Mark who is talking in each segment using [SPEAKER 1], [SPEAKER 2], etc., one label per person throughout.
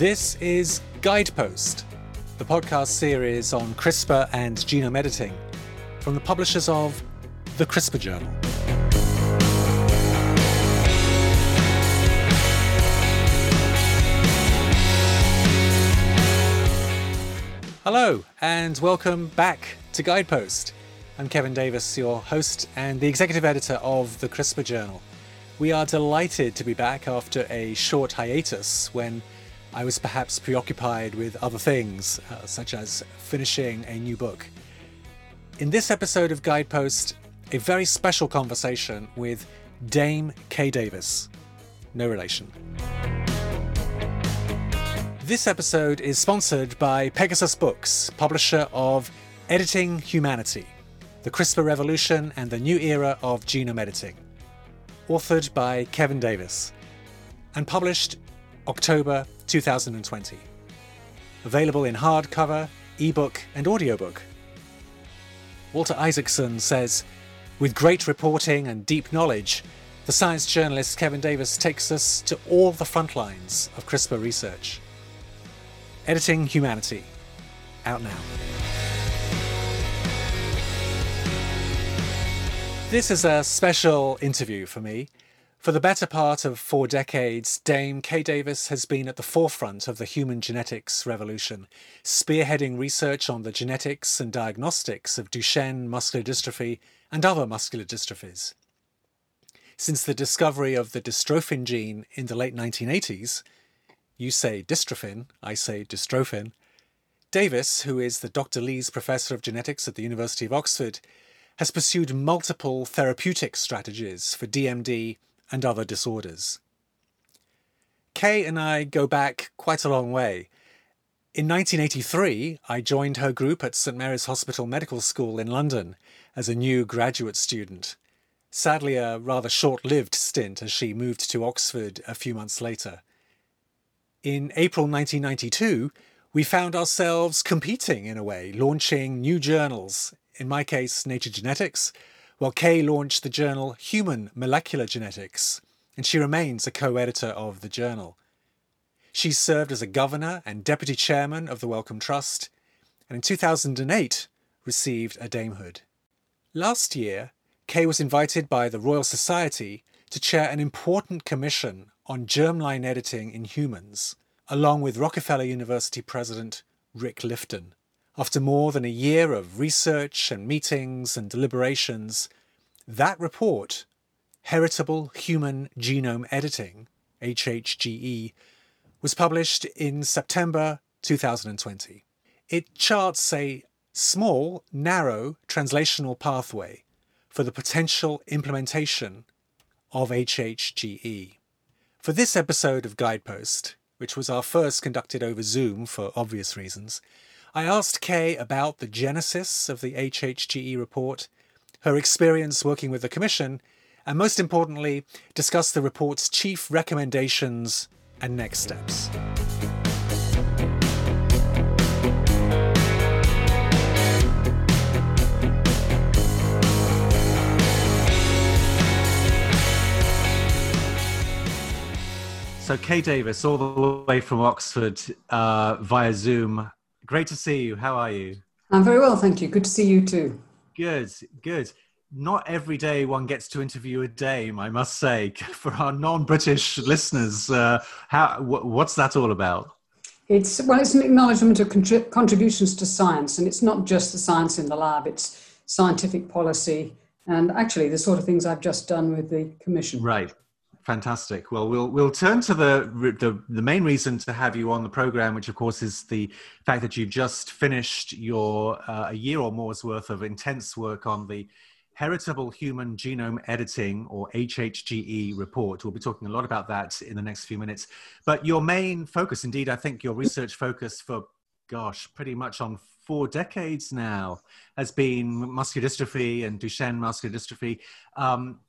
[SPEAKER 1] This is Guidepost, the podcast series on CRISPR and genome editing from the publishers of the CRISPR Journal. Hello, and welcome back to Guidepost. I'm Kevin Davies, your host and the executive editor of the CRISPR Journal. We are delighted to be back after a short hiatus when I was perhaps preoccupied with other things, uh, such as finishing a new book. In this episode of Guidepost, a very special conversation with Dame Kay Davies. No relation. This episode is sponsored by Pegasus Books, publisher of Editing Humanity The CRISPR Revolution and the New Era of Genome Editing. Authored by Kevin Davies. And published October 2020. Available in hardcover, ebook, and audiobook. Walter Isaacson says, with great reporting and deep knowledge, the science journalist Kevin Davies takes us to all the front lines of CRISPR research. Editing Humanity, out now. This is a special interview for me. For the better part of four decades, Dame Kay Davies has been at the forefront of the human genetics revolution, spearheading research on the genetics and diagnostics of Duchenne muscular dystrophy and other muscular dystrophies. Since the discovery of the dystrophin gene in the late 1980s, you say dystrophin, I say dystrophin, Davies, who is the Dr. Lees Professor of Genetics at the University of Oxford, has pursued multiple therapeutic strategies for DMD and other disorders. Kay and I go back quite a long way. In 1983, I joined her group at St Mary's Hospital Medical School in London as a new graduate student. Sadly, a rather short lived stint as she moved to Oxford a few months later. In April 1992, we found ourselves competing in a way, launching new journals, in my case, Nature Genetics, while Kay launched the journal Human Molecular Genetics, and she remains a co editor of the journal. She served as a governor and deputy chairman of the Wellcome Trust, and in 2008 received a damehood. Last year, Kay was invited by the Royal Society to chair an important commission on germline editing in humans, along with Rockefeller University President Rick Lifton. After more than a year of research and meetings and deliberations, that report, Heritable Human Genome Editing, HHGE, was published in September 2020. It charts a small, narrow translational pathway for the potential implementation of HHGE. For this episode of Guidepost, which was our first conducted over Zoom for obvious reasons, I asked Kay about the genesis of the HHGE report, her experience working with the Commission, and most importantly, discussed the report's chief recommendations and next steps. So, Kay Davies, all the way from Oxford uh, via Zoom. Great to see you. How are you?
[SPEAKER 2] I'm very well, thank you. Good to see you too.
[SPEAKER 1] Good, good. Not every day one gets to interview a dame, I must say. For our non-British listeners, uh, how wh- what's that all about?
[SPEAKER 2] It's well, it's an acknowledgement of contri- contributions to science, and it's not just the science in the lab; it's scientific policy, and actually the sort of things I've just done with the commission.
[SPEAKER 1] Right. Fantastic. Well, we'll we'll turn to the, the the main reason to have you on the program, which of course is the fact that you've just finished your uh, a year or more's worth of intense work on the Heritable Human Genome Editing or HHGE report. We'll be talking a lot about that in the next few minutes. But your main focus, indeed, I think your research focus for, gosh, pretty much on four decades now, has been muscular dystrophy and Duchenne muscular dystrophy. Um,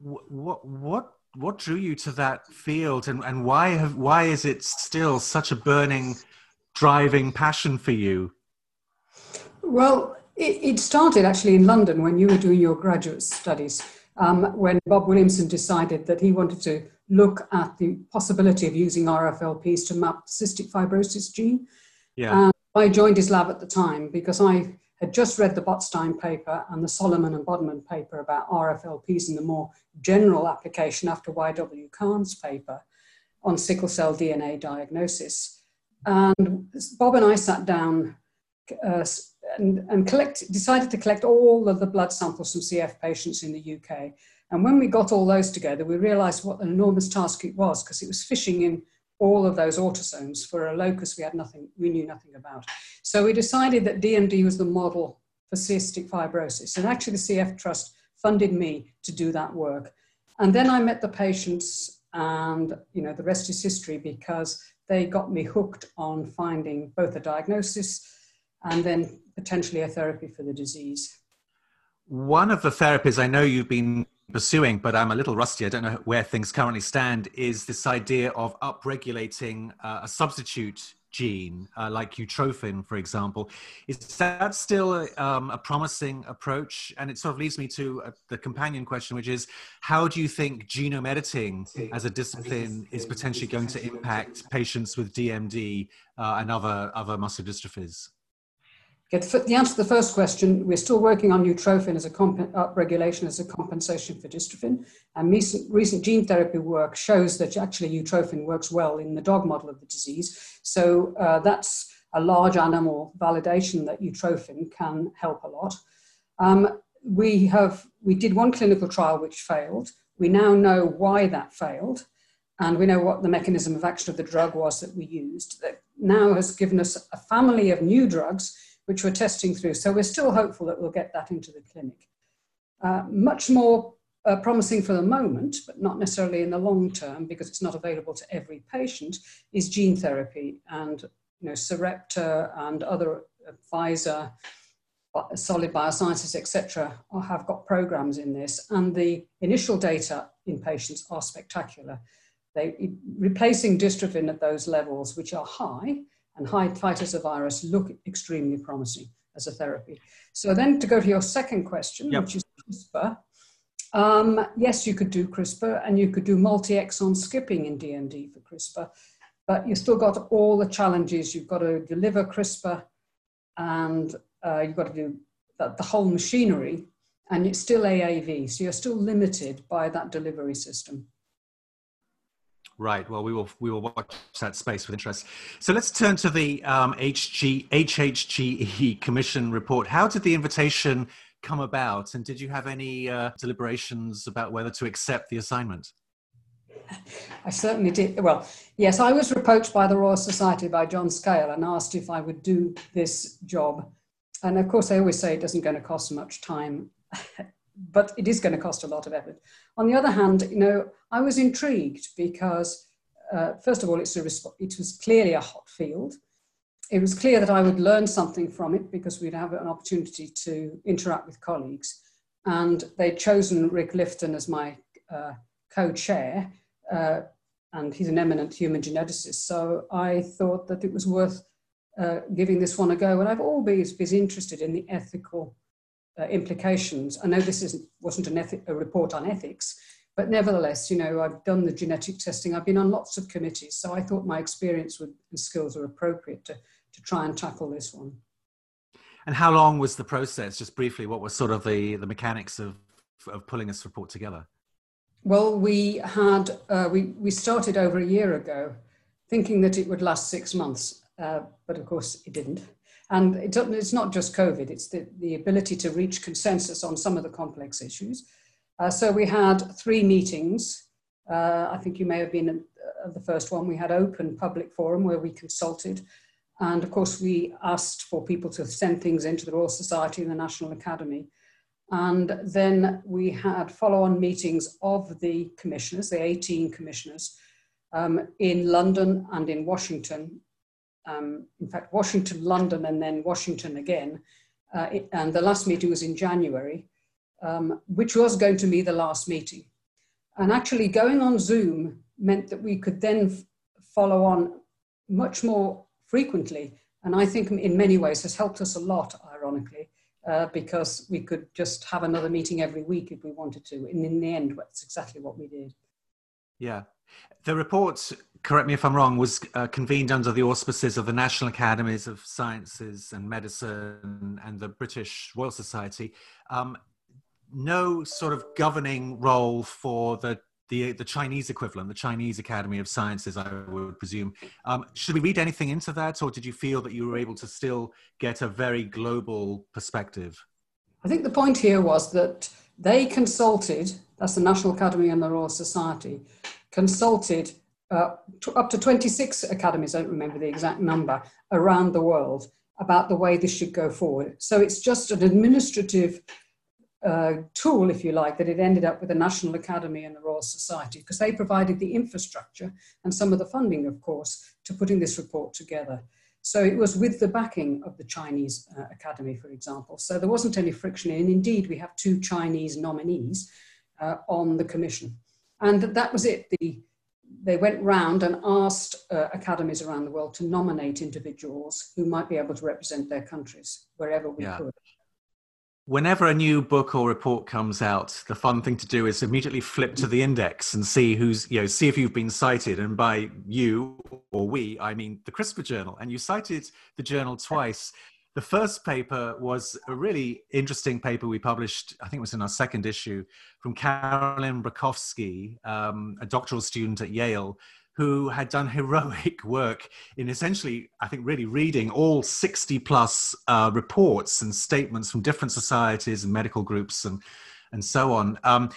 [SPEAKER 1] what what what drew you to that field and, and why have why is it still such a burning driving passion for you
[SPEAKER 2] well it, it started actually in london when you were doing your graduate studies um, when bob williamson decided that he wanted to look at the possibility of using RFLPs to map the cystic fibrosis gene.
[SPEAKER 1] Yeah.
[SPEAKER 2] And I joined his lab at the time because I had just read the Botstein paper and the Solomon and Bodmer paper about RFLPs and the more general application after Y.W. Kan's paper on sickle cell DNA diagnosis. And Bob and I sat down uh, and, and collect, decided to collect all of the blood samples from CF patients in the UK. And when we got all those together, we realized what an enormous task it was because it was fishing in all of those autosomes for a locus we had nothing, we knew nothing about. So we decided that DMD was the model for cystic fibrosis. And actually the CF Trust funded me to do that work. And then I met the patients and, you know, the rest is history because they got me hooked on finding both a diagnosis and then potentially a therapy for the disease.
[SPEAKER 1] One of the therapies I know you've been pursuing, but I'm a little rusty. I don't know where things currently stand. Is this idea of upregulating uh, a substitute gene uh, like utrophin, for example? Is that still um, a promising approach? And it sort of leads me to uh, the companion question, which is how do you think genome editing as a discipline is potentially going to impact patients with DMD uh, and other other muscular dystrophies?
[SPEAKER 2] The answer to the first question, we're still working on utrophin as a upregulation as a compensation for dystrophin. And recent, gene therapy work shows that actually utrophin works well in the dog model of the disease. So uh, that's a large animal validation that utrophin can help a lot. Um, we have we did one clinical trial which failed. We now know why that failed, and we know what the mechanism of action of the drug was that we used. That now has given us a family of new drugs which we're testing through. So we're still hopeful that we'll get that into the clinic. Uh, much more uh, promising for the moment, but not necessarily in the long term because it's not available to every patient, is gene therapy. And you know, Sarepta and other uh, Pfizer, uh, Solid Biosciences, etc., have got programs in this. And the initial data in patients are spectacular. They, replacing dystrophin at those levels, which are high, and high titers of virus look extremely promising as a therapy. So then to go to your second question, yep. which is CRISPR, um, yes, you could do CRISPR and you could do multi-exon skipping in DMD for CRISPR, but you've still got all the challenges. You've got to deliver CRISPR and uh, you've got to do the, the whole machinery and it's still AAV. So you're still limited by that delivery system.
[SPEAKER 1] Right. Well, we will we will watch that space with interest. So let's turn to the um, HG, HHGE Commission report. How did the invitation come about, and did you have any uh, deliberations about whether to accept the assignment?
[SPEAKER 2] I certainly did. Well, yes, I was approached by the Royal Society by John Skehel and asked if I would do this job. And of course, they always say it doesn't going to cost much time, but it is going to cost a lot of effort. On the other hand, you know, I was intrigued because, uh, first of all, it's a resp- it was clearly a hot field. It was clear that I would learn something from it because we'd have an opportunity to interact with colleagues. And they'd chosen Rick Lifton as my uh, co chair, uh, and he's an eminent human geneticist. So I thought that it was worth uh, giving this one a go. And I've always been interested in the ethical uh, implications. I know this isn't, wasn't an a report on ethics, but nevertheless, you know, I've done the genetic testing. I've been on lots of committees, so I thought my experience and skills were appropriate to, to try and tackle this one.
[SPEAKER 1] And how long was the process? Just briefly, what was sort of the, the mechanics of, of pulling this report together?
[SPEAKER 2] Well, we had uh, we we started over a year ago, thinking that it would last six months, uh, but of course it didn't. And it's not just COVID, it's the, the ability to reach consensus on some of the complex issues. Uh, so we had three meetings. Uh, I think you may have been at the first one. We had open public forum where we consulted. And of course, we asked for people to send things into the Royal Society and the National Academy. And then we had follow on meetings of the commissioners, the 18 commissioners, um, in London and in Washington um, in fact, Washington, London, and then Washington again. Uh, it, and the last meeting was in January, um, which was going to be the last meeting. And actually, going on Zoom meant that we could then follow on much more frequently. And I think, in many ways, has helped us a lot, ironically, uh, because we could just have another meeting every week if we wanted to. And in the end, that's exactly what we did.
[SPEAKER 1] Yeah. The report, correct me if I'm wrong, was uh, convened under the auspices of the National Academies of Sciences and Medicine and the British Royal Society. Um, no sort of governing role for the the the Chinese equivalent, the Chinese Academy of Sciences, I would presume. Um, should we read anything into that, or did you feel that you were able to still get a very global perspective?
[SPEAKER 2] I think the point here was that they consulted, that's the National Academy and the Royal Society, consulted uh, up to 26 academies, I don't remember the exact number, around the world about the way this should go forward. So it's just an administrative uh, tool, if you like, that it ended up with the National Academy and the Royal Society, because they provided the infrastructure and some of the funding, of course, to putting this report together. So it was with the backing of the Chinese uh, Academy, for example. So there wasn't any friction. And indeed, we have two Chinese nominees uh, on the commission. And that was it. The, they went round and asked uh, academies around the world to nominate individuals who might be able to represent their countries wherever we yeah. could
[SPEAKER 1] whenever a new book or report comes out, the fun thing to do is immediately flip to the index and see who's, you know, see if you've been cited. And by you or we, I mean the CRISPR Journal. And you cited the journal twice. The first paper was a really interesting paper we published, I think it was in our second issue, from Carolyn Brokowski, um, a doctoral student at Yale, who had done heroic work in essentially, I think, really reading all 60 plus uh, reports and statements from different societies and medical groups and, and so on. Um,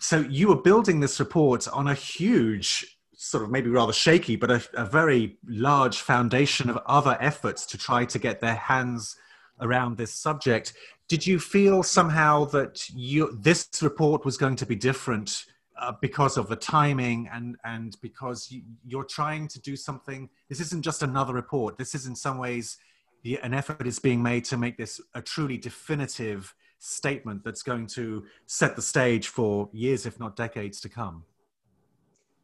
[SPEAKER 1] so you were building this report on a huge, sort of maybe rather shaky, but a, a very large foundation of other efforts to try to get their hands around this subject. Did you feel somehow that you, this report was going to be different uh, because of the timing and and because you, you're trying to do something? This isn't just another report. This is in some ways the, an effort is being made to make this a truly definitive statement that's going to set the stage for years if not decades to come.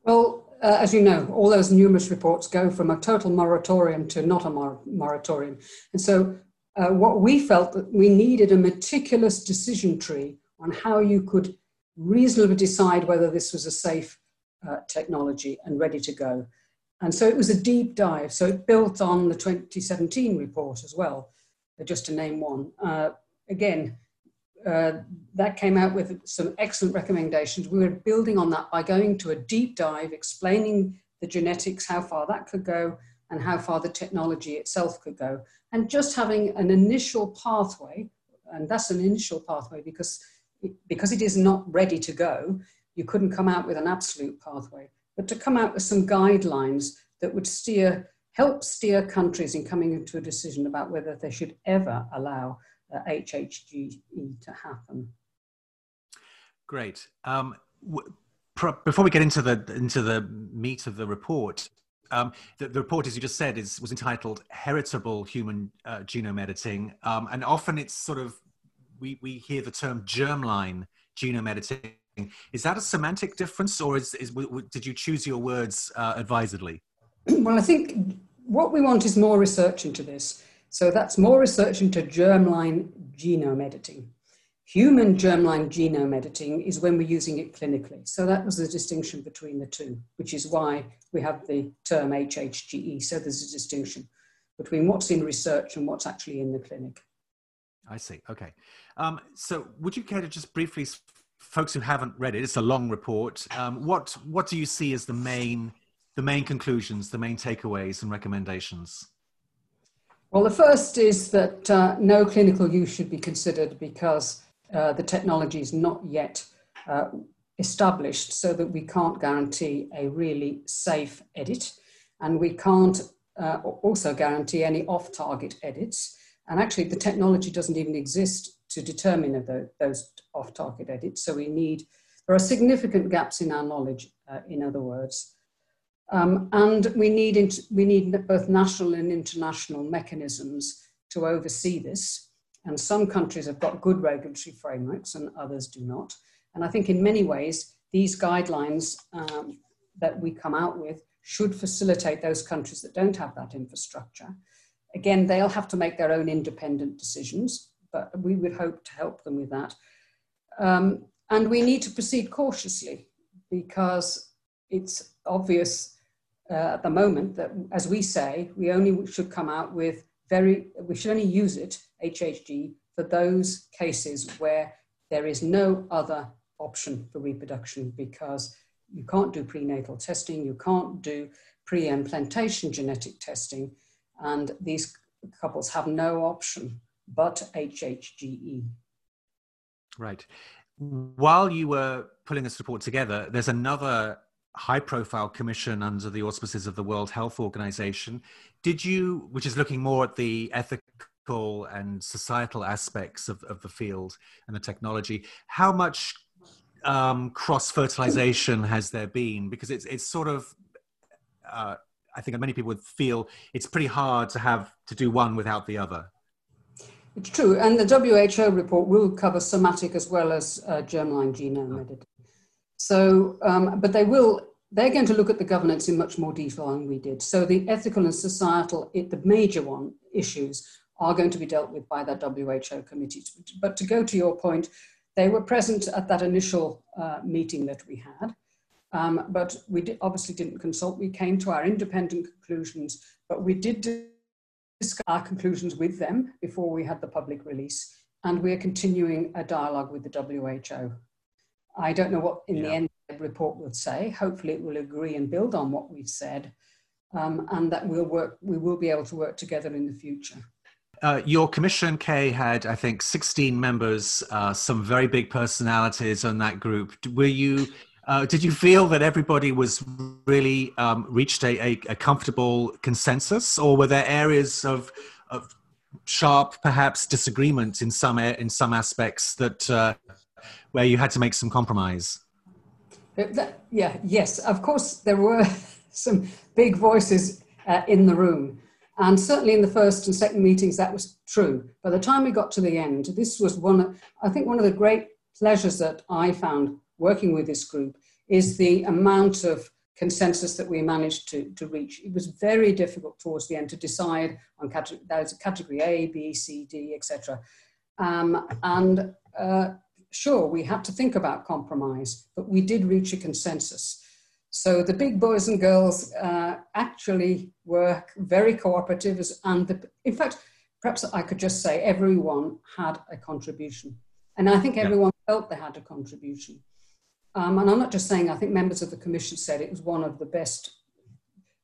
[SPEAKER 2] Well uh, as you know all those numerous reports go from a total moratorium to not a mor- moratorium and so uh, what we felt that we needed a meticulous decision tree on how you could reasonably decide whether this was a safe uh, technology and ready to go. And so it was a deep dive. So it built on the 2017 report as well, just to name one. Uh, again, uh, that came out with some excellent recommendations. We were building on that by going to a deep dive, explaining the genetics, how far that could go, and how far the technology itself could go. And just having an initial pathway, and that's an initial pathway because because it is not ready to go, you couldn't come out with an absolute pathway, but to come out with some guidelines that would steer, help steer countries in coming into a decision about whether they should ever allow uh, HHGE to happen.
[SPEAKER 1] Great. Um, w- before we get into the into the meat of the report, um, the, the, report, as you just said, is was entitled "Heritable Human uh, Genome Editing," um, and often it's sort of we, we hear the term germline genome editing. Is that a semantic difference, or is, is did you choose your words uh, advisedly?
[SPEAKER 2] Well, I think what we want is more research into this. So that's more research into germline genome editing. Human germline genome editing is when we're using it clinically. So that was the distinction between the two, which is why we have the term HHGE. So there's a distinction between what's in research and what's actually in the clinic.
[SPEAKER 1] I see. Okay. Um, so, would you care to just briefly, folks who haven't read it, it's a long report. Um, what what do you see as the main the main conclusions, the main takeaways and recommendations?
[SPEAKER 2] Well, the first is that uh, no clinical use should be considered because uh, the technology is not yet uh, established, so that we can't guarantee a really safe edit, and we can't uh, also guarantee any off-target edits. And actually, the technology doesn't even exist to determine the, those off target edits. So we need, there are significant gaps in our knowledge, uh, in other words. Um, and we need, we need both national and international mechanisms to oversee this. And some countries have got good regulatory frameworks and others do not. And I think in many ways, these guidelines um, that we come out with should facilitate those countries that don't have that infrastructure Again, they'll have to make their own independent decisions, but we would hope to help them with that. Um, and we need to proceed cautiously because it's obvious uh, at the moment that, as we say, we only should come out with very, we should only use it, HHG, for those cases where there is no other option for reproduction because you can't do prenatal testing, you can't do pre-implantation genetic testing, and these couples have no option but HHGE.
[SPEAKER 1] Right. While you were pulling this report together, there's another high profile commission under the auspices of the World Health Organization. Did you, which is looking more at the ethical and societal aspects of, of the field and the technology, how much um, cross fertilization has there been? Because it's, it's sort of, uh, I think many people would feel it's pretty hard to have to do one without the other.
[SPEAKER 2] It's true, and the WHO report will cover somatic as well as uh, germline genome editing. So, um, but they will, they're going to look at the governance in much more detail than we did. So the ethical and societal, it, the major one issues are going to be dealt with by that WHO committee. But to go to your point, they were present at that initial uh, meeting that we had. Um, but we obviously didn't consult. We came to our independent conclusions, but we did discuss our conclusions with them before we had the public release, and we're continuing a dialogue with the WHO. I don't know what in yeah. the end the report will say. Hopefully, it will agree and build on what we've said, um, and that we'll work. We will be able to work together in the future.
[SPEAKER 1] Uh, your commission, Kay, had I think 16 members, uh, some very big personalities on that group. Were you? Uh, did you feel that everybody was really um, reached a, a, a, comfortable consensus, or were there areas of, of sharp, perhaps disagreement in some in some aspects that uh, where you had to make some compromise?
[SPEAKER 2] Uh, that, yeah, yes, of course there were some big voices uh, in the room. And certainly in the first and second meetings, that was true. By the time we got to the end, this was one, I think, one of the great pleasures that I found working with this group is the amount of consensus that we managed to, to reach. It was very difficult towards the end to decide on category, category A, B, C, D, etc. Um, and uh, sure, we had to think about compromise, but we did reach a consensus. So the big boys and girls uh, actually were very cooperative, and the, in fact, perhaps I could just say everyone had a contribution, and I think everyone yeah. felt they had a contribution. Um, and I'm not just saying, I think members of the commission said it was one of the best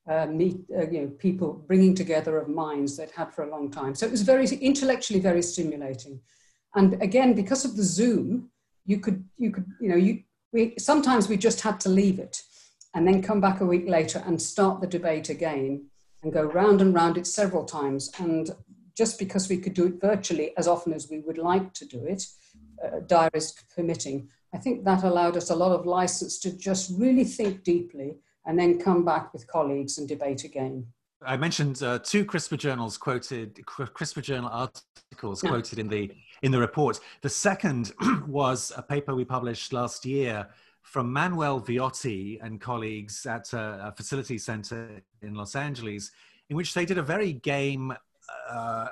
[SPEAKER 2] uh, meet, uh, you know, people bringing together of minds they'd had for a long time. So it was very intellectually very stimulating. And again, because of the Zoom, you could, you could, you know, you, we, sometimes we just had to leave it and then come back a week later and start the debate again and go round and round it several times. And just because we could do it virtually as often as we would like to do it, uh, diaries permitting, I think that allowed us a lot of license to just really think deeply and then come back with colleagues and debate again.
[SPEAKER 1] I mentioned uh, two CRISPR journals quoted, CRISPR journal articles quoted in the in the report. The second was a paper we published last year from Manuel Viotti and colleagues at a, a facility center in Los Angeles, in which they did a very game uh,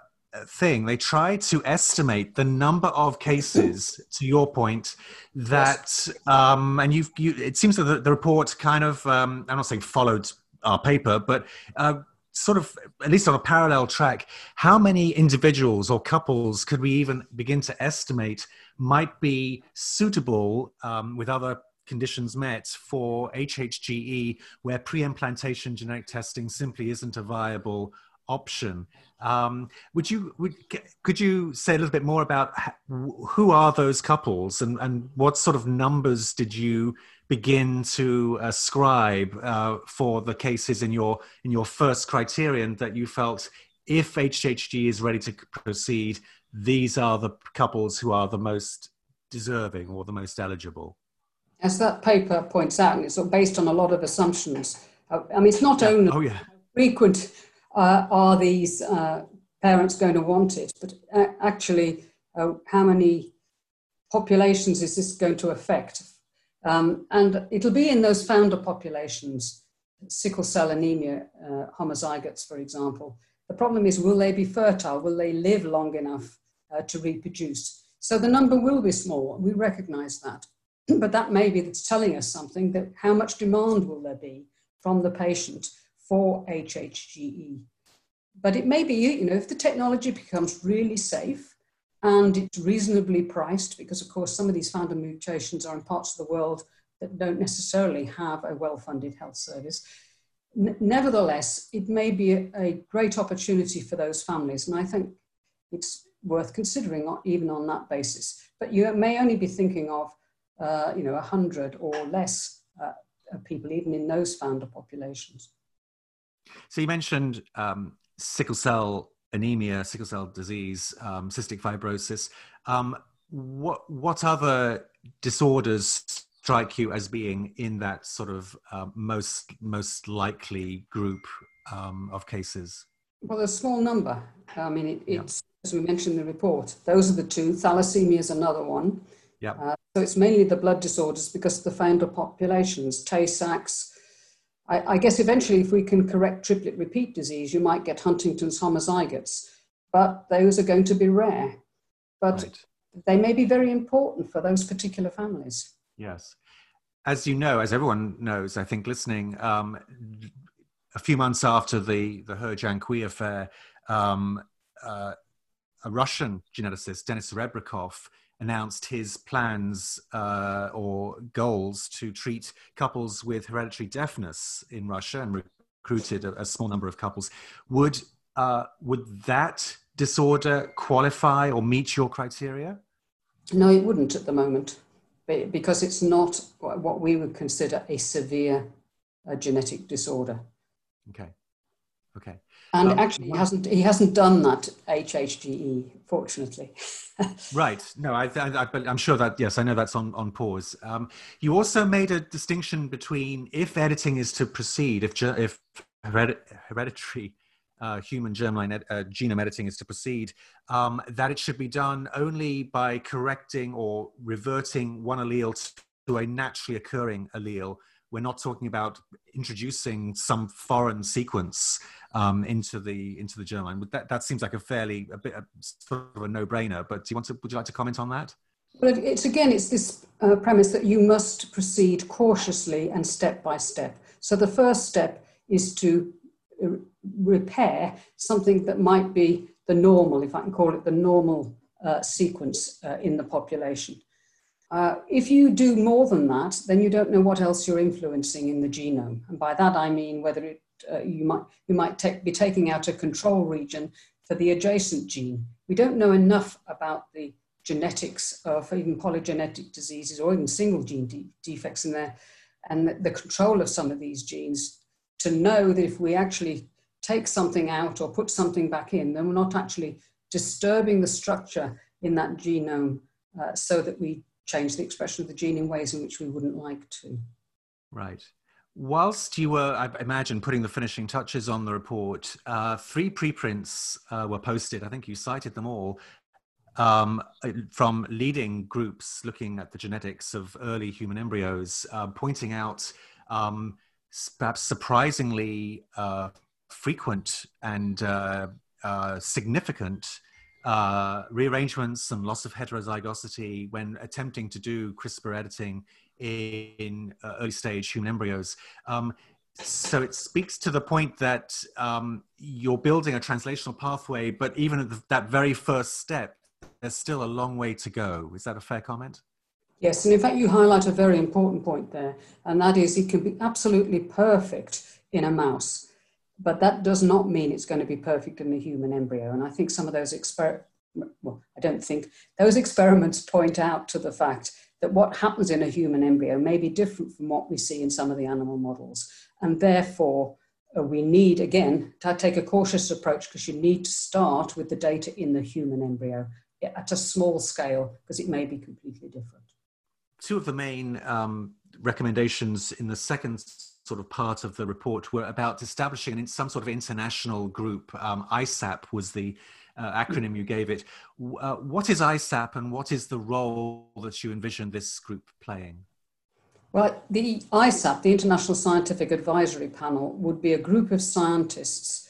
[SPEAKER 1] thing. They tried to estimate the number of cases, to your point, that um, and you've you, it seems that the, the report kind of um, I'm not saying followed our paper, but uh, sort of at least on a parallel track. How many individuals or couples could we even begin to estimate might be suitable um, with other conditions met for HHGE, where pre-implantation genetic testing simply isn't a viable option. Um, would you would could you say a little bit more about who are those couples and and what sort of numbers did you begin to ascribe uh, for the cases in your in your first criterion that you felt if HHG is ready to proceed, these are the couples who are the most deserving or the most eligible.
[SPEAKER 2] As that paper points out, and it's based on a lot of assumptions. Uh, I mean, it's not only oh, yeah. frequent uh, are these uh, parents going to want it? But uh, actually, uh, how many populations is this going to affect? Um, and it'll be in those founder populations, sickle cell anemia uh, homozygotes, for example. The problem is, will they be fertile? Will they live long enough to reproduce? So the number will be small. We recognize that. but that maybe that's telling us something that how much demand will there be from the patient for HHGE. But it may be, you know, if the technology becomes really safe and it's reasonably priced, because of course some of these founder mutations are in parts of the world that don't necessarily have a well-funded health service. N- nevertheless, it may be a, a, great opportunity for those families, and I think it's worth considering even on that basis. But you may only be thinking of, uh, you know, a hundred or less uh, people, even in those founder populations.
[SPEAKER 1] So you mentioned um, sickle cell anemia, sickle cell disease, um, cystic fibrosis. Um, what what other disorders strike you as being in that sort of uh, most most likely group um, of cases?
[SPEAKER 2] Well, a small number. I mean, it, it's yeah. as we mentioned in the report. Those are the two. Thalassemia is another one.
[SPEAKER 1] Yeah. Uh,
[SPEAKER 2] so it's mainly the blood disorders because of the founder populations, Tay Sachs, I, I, guess eventually, if we can correct triplet repeat disease, you might get Huntington's homozygotes, but those are going to be rare. But right. they may be very important for those particular families.
[SPEAKER 1] Yes. As you know, as everyone knows, I think listening, um, a few months after the, the He Jiankui affair, um, uh, a Russian geneticist, Denis Rebrikov, announced his plans uh, or goals to treat couples with hereditary deafness in Russia and recruited a, a small number of couples. Would uh, would that disorder qualify or meet your criteria?
[SPEAKER 2] No, it wouldn't at the moment, because it's not what we would consider a severe uh, genetic disorder.
[SPEAKER 1] Okay. Okay.
[SPEAKER 2] And um, actually, he hasn't he hasn't done that HHGE, fortunately.
[SPEAKER 1] right. No, I, am sure that yes, I know that's on on pause. Um, you also made a distinction between if editing is to proceed, if if hereditary uh, human germline ed, uh, genome editing is to proceed, um, that it should be done only by correcting or reverting one allele to a naturally occurring allele we're not talking about introducing some foreign sequence um, into the into the germline. That that seems like a fairly a bit a, sort of a no brainer. But do you want to? Would you like to comment on that?
[SPEAKER 2] Well, it's again, it's this uh, premise that you must proceed cautiously and step by step. So the first step is to uh, repair something that might be the normal, if I can call it the normal uh, sequence uh, in the population. Uh, if you do more than that, then you don't know what else you're influencing in the genome. And by that I mean whether it, uh, you might, you might take, be taking out a control region for the adjacent gene. We don't know enough about the genetics of even polygenetic diseases or even single gene de defects in there and the, the control of some of these genes to know that if we actually take something out or put something back in, then we're not actually disturbing the structure in that genome uh, so that we change the expression of the gene in ways in which we wouldn't like to.
[SPEAKER 1] Right. Whilst you were, I imagine, putting the finishing touches on the report, uh, three preprints uh, were posted. I think you cited them all um, from leading groups looking at the genetics of early human embryos, uh, pointing out um, perhaps surprisingly uh, frequent and uh, uh, significant uh, rearrangements and loss of heterozygosity when attempting to do CRISPR editing in uh, early stage human embryos. Um, so it speaks to the point that um, you're building a translational pathway, but even at the, that very first step, there's still a long way to go. Is that a fair comment?
[SPEAKER 2] Yes, and in fact, you highlight a very important point there, and that is it can be absolutely perfect in a mouse but that does not mean it's going to be perfect in the human embryo. And I think some of those experiments, well, I don't think those experiments point out to the fact that what happens in a human embryo may be different from what we see in some of the animal models. And therefore, uh, we need, again, to take a cautious approach because you need to start with the data in the human embryo at a small scale because it may be completely different.
[SPEAKER 1] Two of the main um, recommendations in the second sort of part of the report were about establishing some sort of international group. Um, ISAP was the uh, acronym you gave it. Uh, what is ISAP and what is the role that you envision this group playing?
[SPEAKER 2] Well, the ISAP, the International Scientific Advisory Panel, would be a group of scientists.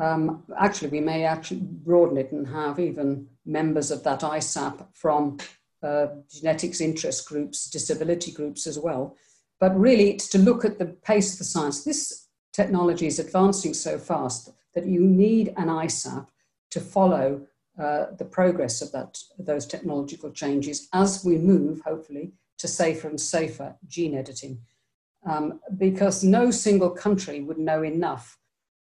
[SPEAKER 2] Um, actually, we may actually broaden it and have even members of that ISAP from uh, genetics interest groups, disability groups as well. But really, it's to look at the pace of the science. This technology is advancing so fast that you need an ISAP to follow uh, the progress of that, those technological changes as we move, hopefully, to safer and safer gene editing. Um, because no single country would know enough,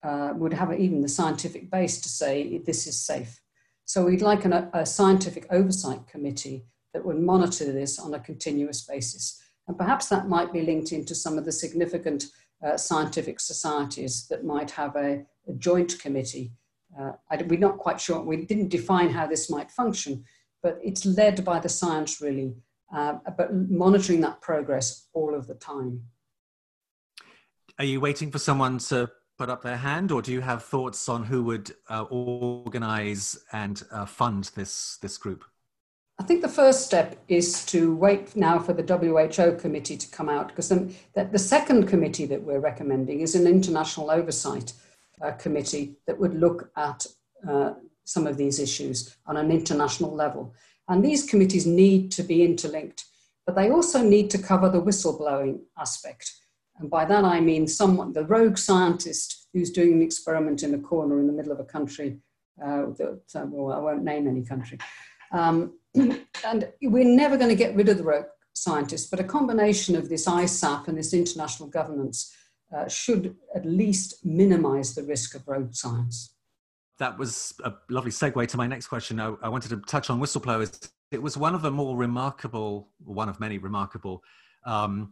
[SPEAKER 2] uh, would have even the scientific base to say this is safe. So we'd like an, a scientific oversight committee that would monitor this on a continuous basis. And perhaps that might be linked into some of the significant uh, scientific societies that might have a, a joint committee. Uh, I, we're not quite sure, we didn't define how this might function, but it's led by the science really, uh, but monitoring that progress all of the time.
[SPEAKER 1] Are you waiting for someone to put up their hand, or do you have thoughts on who would uh, organize and uh, fund this, this group?
[SPEAKER 2] I think the first step is to wait now for the WHO committee to come out, because the, the second committee that we're recommending is an international oversight uh, committee that would look at uh, some of these issues on an international level. And these committees need to be interlinked, but they also need to cover the whistleblowing aspect. And by that I mean someone, the rogue scientist who's doing an experiment in a corner in the middle of a country, uh, that, uh, well, I won't name any country. Um, and we're never going to get rid of the rogue scientists, but a combination of this ISAP and this international governance uh, should at least minimize the risk of rogue science.
[SPEAKER 1] That was a lovely segue to my next question. I, I wanted to touch on whistleblowers. It was one of the more remarkable, one of many remarkable um,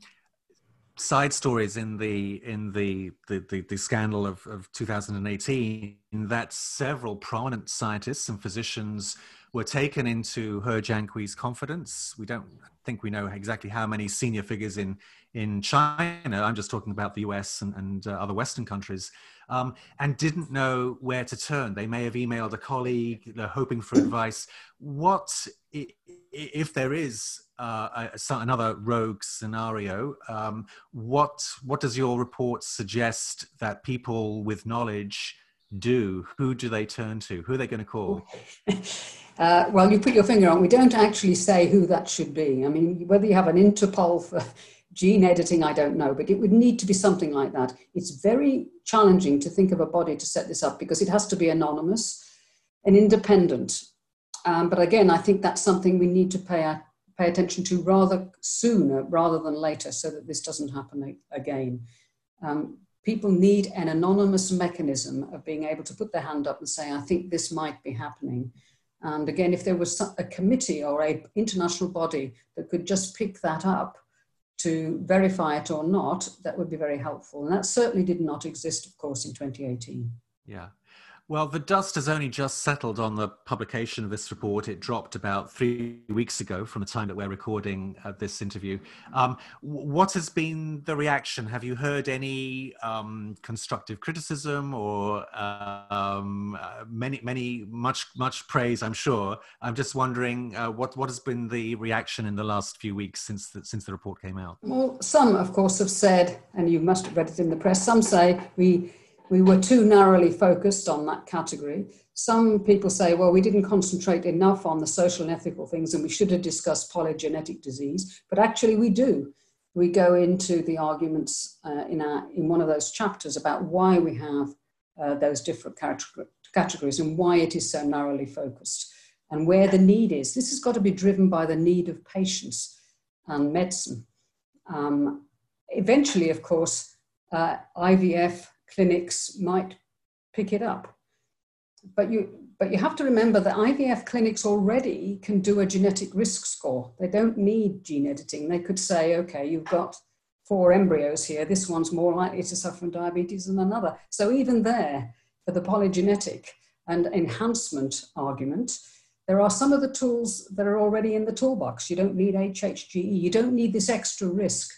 [SPEAKER 1] side stories in the in the the, the, the scandal of, of 2018 that several prominent scientists and physicians were taken into He Jiankui's confidence. We don't think we know exactly how many senior figures in, in China, I'm just talking about the US and, and uh, other Western countries, um, and didn't know where to turn. They may have emailed a colleague, they're hoping for advice. What, if there is uh, another rogue scenario, um, what, what does your report suggest that people with knowledge do? Who do they turn to? Who are they going to call?
[SPEAKER 2] Uh, well, you put your finger on. We don't actually say who that should be. I mean, whether you have an Interpol for gene editing, I don't know, but it would need to be something like that. It's very challenging to think of a body to set this up because it has to be anonymous and independent. Um, but again, I think that's something we need to pay, pay attention to rather sooner rather than later so that this doesn't happen again. Um, people need an anonymous mechanism of being able to put their hand up and say, I think this might be happening. And again, if there was a committee or a international body that could just pick that up to verify it or not, that would be very helpful. And that certainly did not exist, of course, in 2018.
[SPEAKER 1] Yeah. Well, the dust has only just settled on the publication of this report. It dropped about three weeks ago from the time that we're recording uh, this interview. Um, what has been the reaction? Have you heard any um, constructive criticism or um, uh, many, many, much, much praise? I'm sure. I'm just wondering uh, what what has been the reaction in the last few weeks since the, since the report came out.
[SPEAKER 2] Well, some, of course, have said, and you must have read it in the press. Some say we we were too narrowly focused on that category. Some people say, well, we didn't concentrate enough on the social and ethical things and we should have discussed polygenetic disease, but actually we do. We go into the arguments uh, in, our, in one of those chapters about why we have uh, those different categories and why it is so narrowly focused and where the need is. This has got to be driven by the need of patients and medicine. Um, eventually, of course, uh, IVF clinics might pick it up. But you, but you have to remember that IVF clinics already can do a genetic risk score. They don't need gene editing. They could say, okay, you've got four embryos here. This one's more likely to suffer from diabetes than another. So even there, for the polygenetic and enhancement argument, there are some of the tools that are already in the toolbox. You don't need HHGE. You don't need this extra risk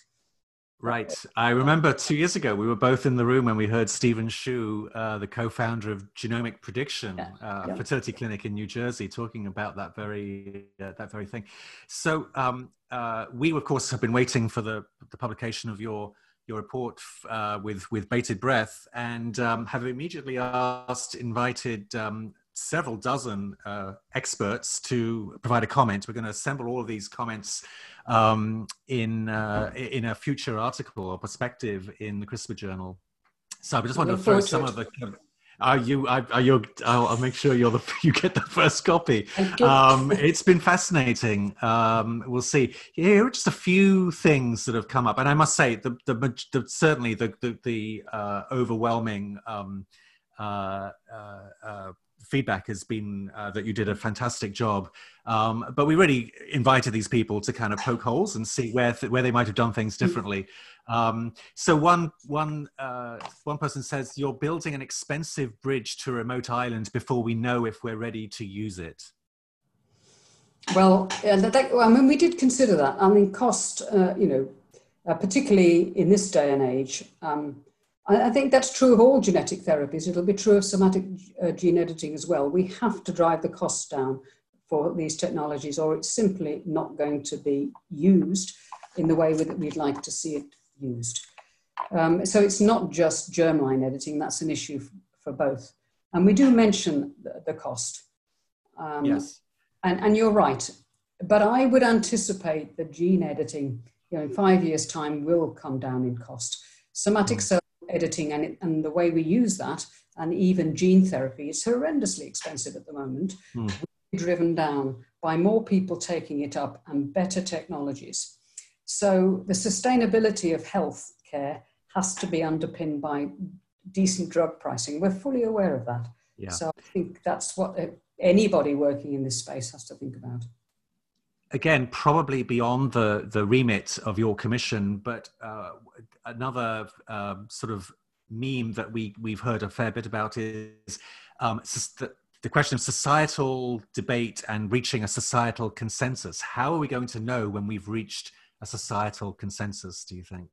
[SPEAKER 1] Right. I remember two years ago, we were both in the room when we heard Stephen Hsu, uh, the co founder of Genomic Prediction, yeah. Uh, yeah. fertility clinic in New Jersey, talking about that very, uh, that very thing. So, um, uh, we, of course, have been waiting for the, the publication of your, your report uh, with, with bated breath and um, have immediately asked, invited um, several dozen uh, experts to provide a comment. We're going to assemble all of these comments um, in uh, in a future article or perspective in the CRISPR Journal. So I just wanted to throw some of the are you? Are you? I'll, I'll, make sure you're the you get the first copy. Um, it's been fascinating. Um, we'll see. Here are just a few things that have come up, and I must say, the the, the certainly the the, the uh, overwhelming um, uh, uh, uh feedback has been uh, that you did a fantastic job. Um, but we really invited these people to kind of poke holes and see where th- where they might have done things differently. Um, so one one uh, one person says you're building an expensive bridge to a remote island before we know if we're ready to use it.
[SPEAKER 2] Well, that, I mean, we did consider that. I mean, cost, uh, you know, uh, particularly in this day and age. Um, I, think that's true of all genetic therapies. It'll be true of somatic uh, gene editing as well. We have to drive the costs down for these technologies, or it's simply not going to be used in the way that we'd like to see it used. Um, so it's not just germline editing, that's an issue for both. And we do mention the, the cost.
[SPEAKER 1] Um, yes.
[SPEAKER 2] And, and you're right. But I would anticipate that gene editing, you know, in five years' time will come down in cost. Somatic mm. cell editing and, and the way we use that, and even gene therapy, is horrendously expensive at the moment. Mm. Driven down by more people taking it up and better technologies. So the sustainability of health care has to be underpinned by decent drug pricing. We're fully aware of that. Yeah. So I think that's what anybody working in this space has to think about.
[SPEAKER 1] Again, probably beyond the, the remit of your commission, but uh, another um, sort of meme that we, we've heard a fair bit about is um, the, the question of societal debate and reaching a societal consensus. How are we going to know when we've reached a societal consensus, do you think?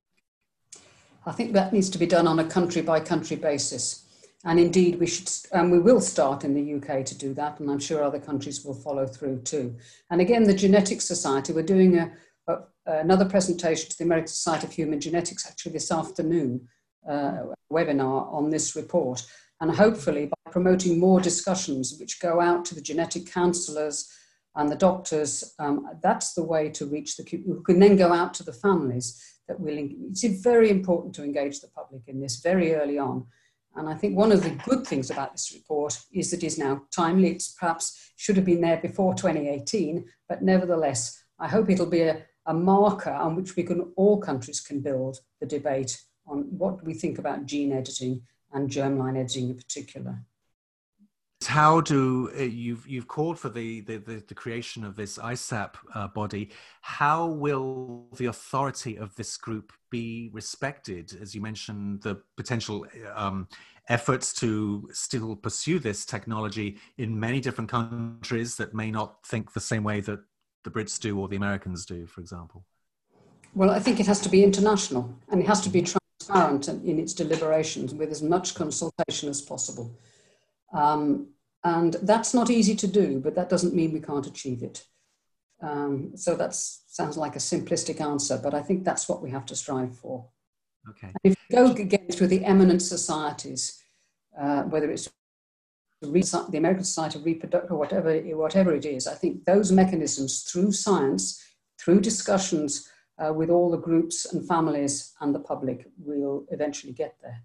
[SPEAKER 2] I think that needs to be done on a country by country basis. And indeed, we should, and we will start in the UK to do that, and I'm sure other countries will follow through too. And again, the Genetics Society, we're doing a, a, another presentation to the American Society of Human Genetics actually this afternoon, uh, webinar on this report. And hopefully, by promoting more discussions which go out to the genetic counselors, and the doctors, um, that's the way to reach the, who can then go out to the families that will, it's very important to engage the public in this very early on. And I think one of the good things about this report is that it is now timely. It's perhaps should have been there before 2018, but nevertheless, I hope it'll be a, a marker on which we can, all countries can build the debate on what we think about gene editing and germline editing in particular
[SPEAKER 1] how do uh, you've you've called for the the, the, the creation of this ISAP uh, body? How will the authority of this group be respected? As you mentioned, the potential um, efforts to still pursue this technology in many different countries that may not think the same way that the Brits do or the Americans do, for example.
[SPEAKER 2] Well, I think it has to be international and it has to be transparent in its deliberations with as much consultation as possible. Um, and that's not easy to do, but that doesn't mean we can't achieve it. Um, so that sounds like a simplistic answer, but I think that's what we have to strive for.
[SPEAKER 1] Okay.
[SPEAKER 2] And if you go again through the eminent societies, uh, whether it's the American Society of Reproductive, or whatever, whatever it is, I think those mechanisms through science, through discussions uh, with all the groups and families and the public, will eventually get there.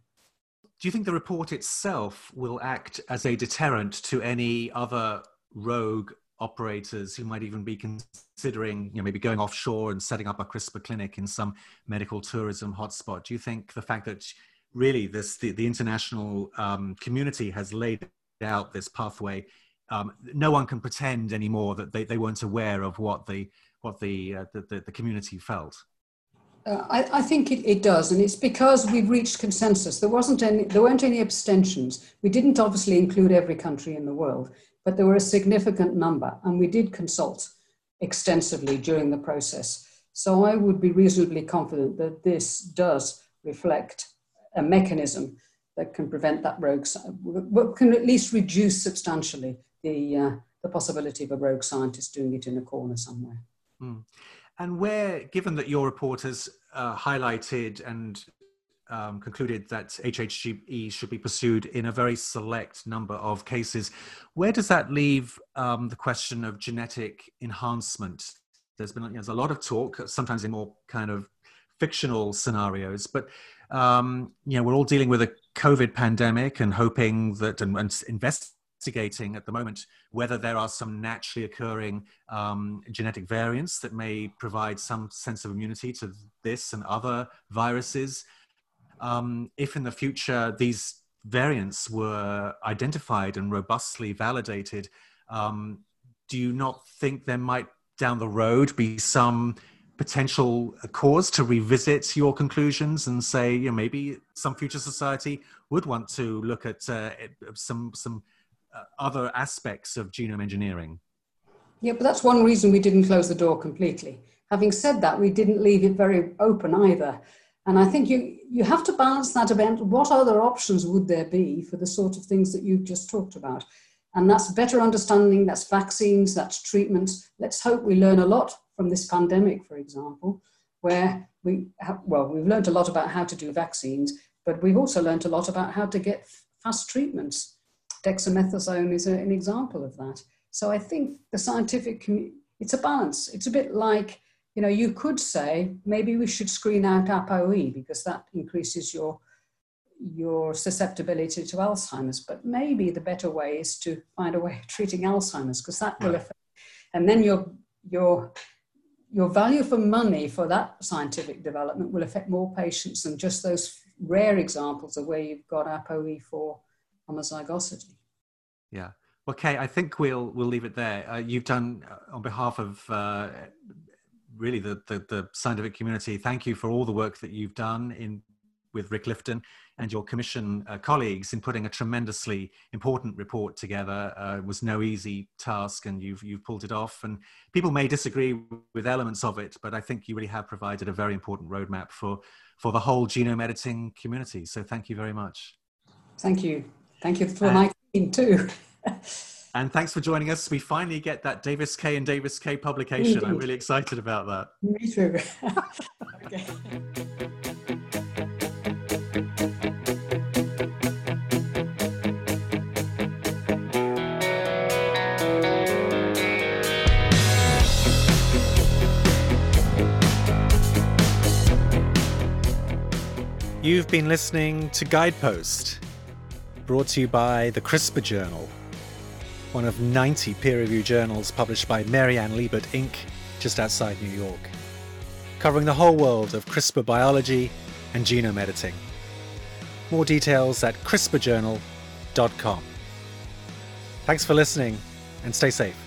[SPEAKER 1] Do you think the report itself will act as a deterrent to any other rogue operators who might even be considering, you know, maybe going offshore and setting up a CRISPR clinic in some medical tourism hotspot? Do you think the fact that really this the, the international um, community has laid out this pathway, um, no one can pretend anymore that they, they weren't aware of what the what the, uh, the, the community felt?
[SPEAKER 2] Uh, I, I, think it, it, does, and it's because we've reached consensus. There wasn't any, there weren't any abstentions. We didn't obviously include every country in the world, but there were a significant number, and we did consult extensively during the process. So I would be reasonably confident that this does reflect a mechanism that can prevent that rogue, but can at least reduce substantially the uh, the possibility of a rogue scientist doing it in a corner somewhere. Mm.
[SPEAKER 1] And where, given that your report has uh, highlighted and um, concluded that HHGE should be pursued in a very select number of cases. Where does that leave um, the question of genetic enhancement? There's been there's a lot of talk, sometimes in more kind of fictional scenarios, but um, you know we're all dealing with a COVID pandemic and hoping that and, and investigating at the moment whether there are some naturally occurring um, genetic variants that may provide some sense of immunity to this and other viruses. Um, if in the future these variants were identified and robustly validated, um, do you not think there might down the road be some potential cause to revisit your conclusions and say, you know, maybe some future society would want to look at uh, some some Uh, other aspects of genome engineering.
[SPEAKER 2] Yeah, but that's one reason we didn't close the door completely. Having said that, we didn't leave it very open either. And I think you, you have to balance that event. What other options would there be for the sort of things that you've just talked about? And that's better understanding, that's vaccines, that's treatments. Let's hope we learn a lot from this pandemic, for example, where we have, well, we've learned a lot about how to do vaccines, but we've also learned a lot about how to get fast treatments dexamethasone is a, an example of that. So I think the scientific community, it's a balance. It's a bit like, you know, you could say maybe we should screen out ApoE because that increases your your susceptibility to Alzheimer's. But maybe the better way is to find a way of treating Alzheimer's because that will affect, and then your your your value for money for that scientific development will affect more patients than just those rare examples of where you've got ApoE4 homozygosity.
[SPEAKER 1] Yeah. Okay, I think we'll we'll leave it there. Uh, you've done uh, on behalf of uh, really the, the, the scientific community. Thank you for all the work that you've done in with Rick Lifton and your commission uh, colleagues in putting a tremendously important report together. Uh, it was no easy task, and you've you've pulled it off. And people may disagree with elements of it, but I think you really have provided a very important roadmap for for the whole genome editing community. So thank you very much.
[SPEAKER 2] Thank you. Thank you for uh, my team too.
[SPEAKER 1] and thanks for joining us. We finally get that Davies K and Davies K publication. Indeed. I'm really excited about that.
[SPEAKER 2] Me too. okay.
[SPEAKER 1] You've been listening to Guidepost brought to you by the CRISPR Journal, one of 90 peer reviewed journals published by Mary Ann Liebert Inc., just outside New York, covering the whole world of CRISPR biology and genome editing. More details at CRISPRjournal.com. Thanks for listening and stay safe.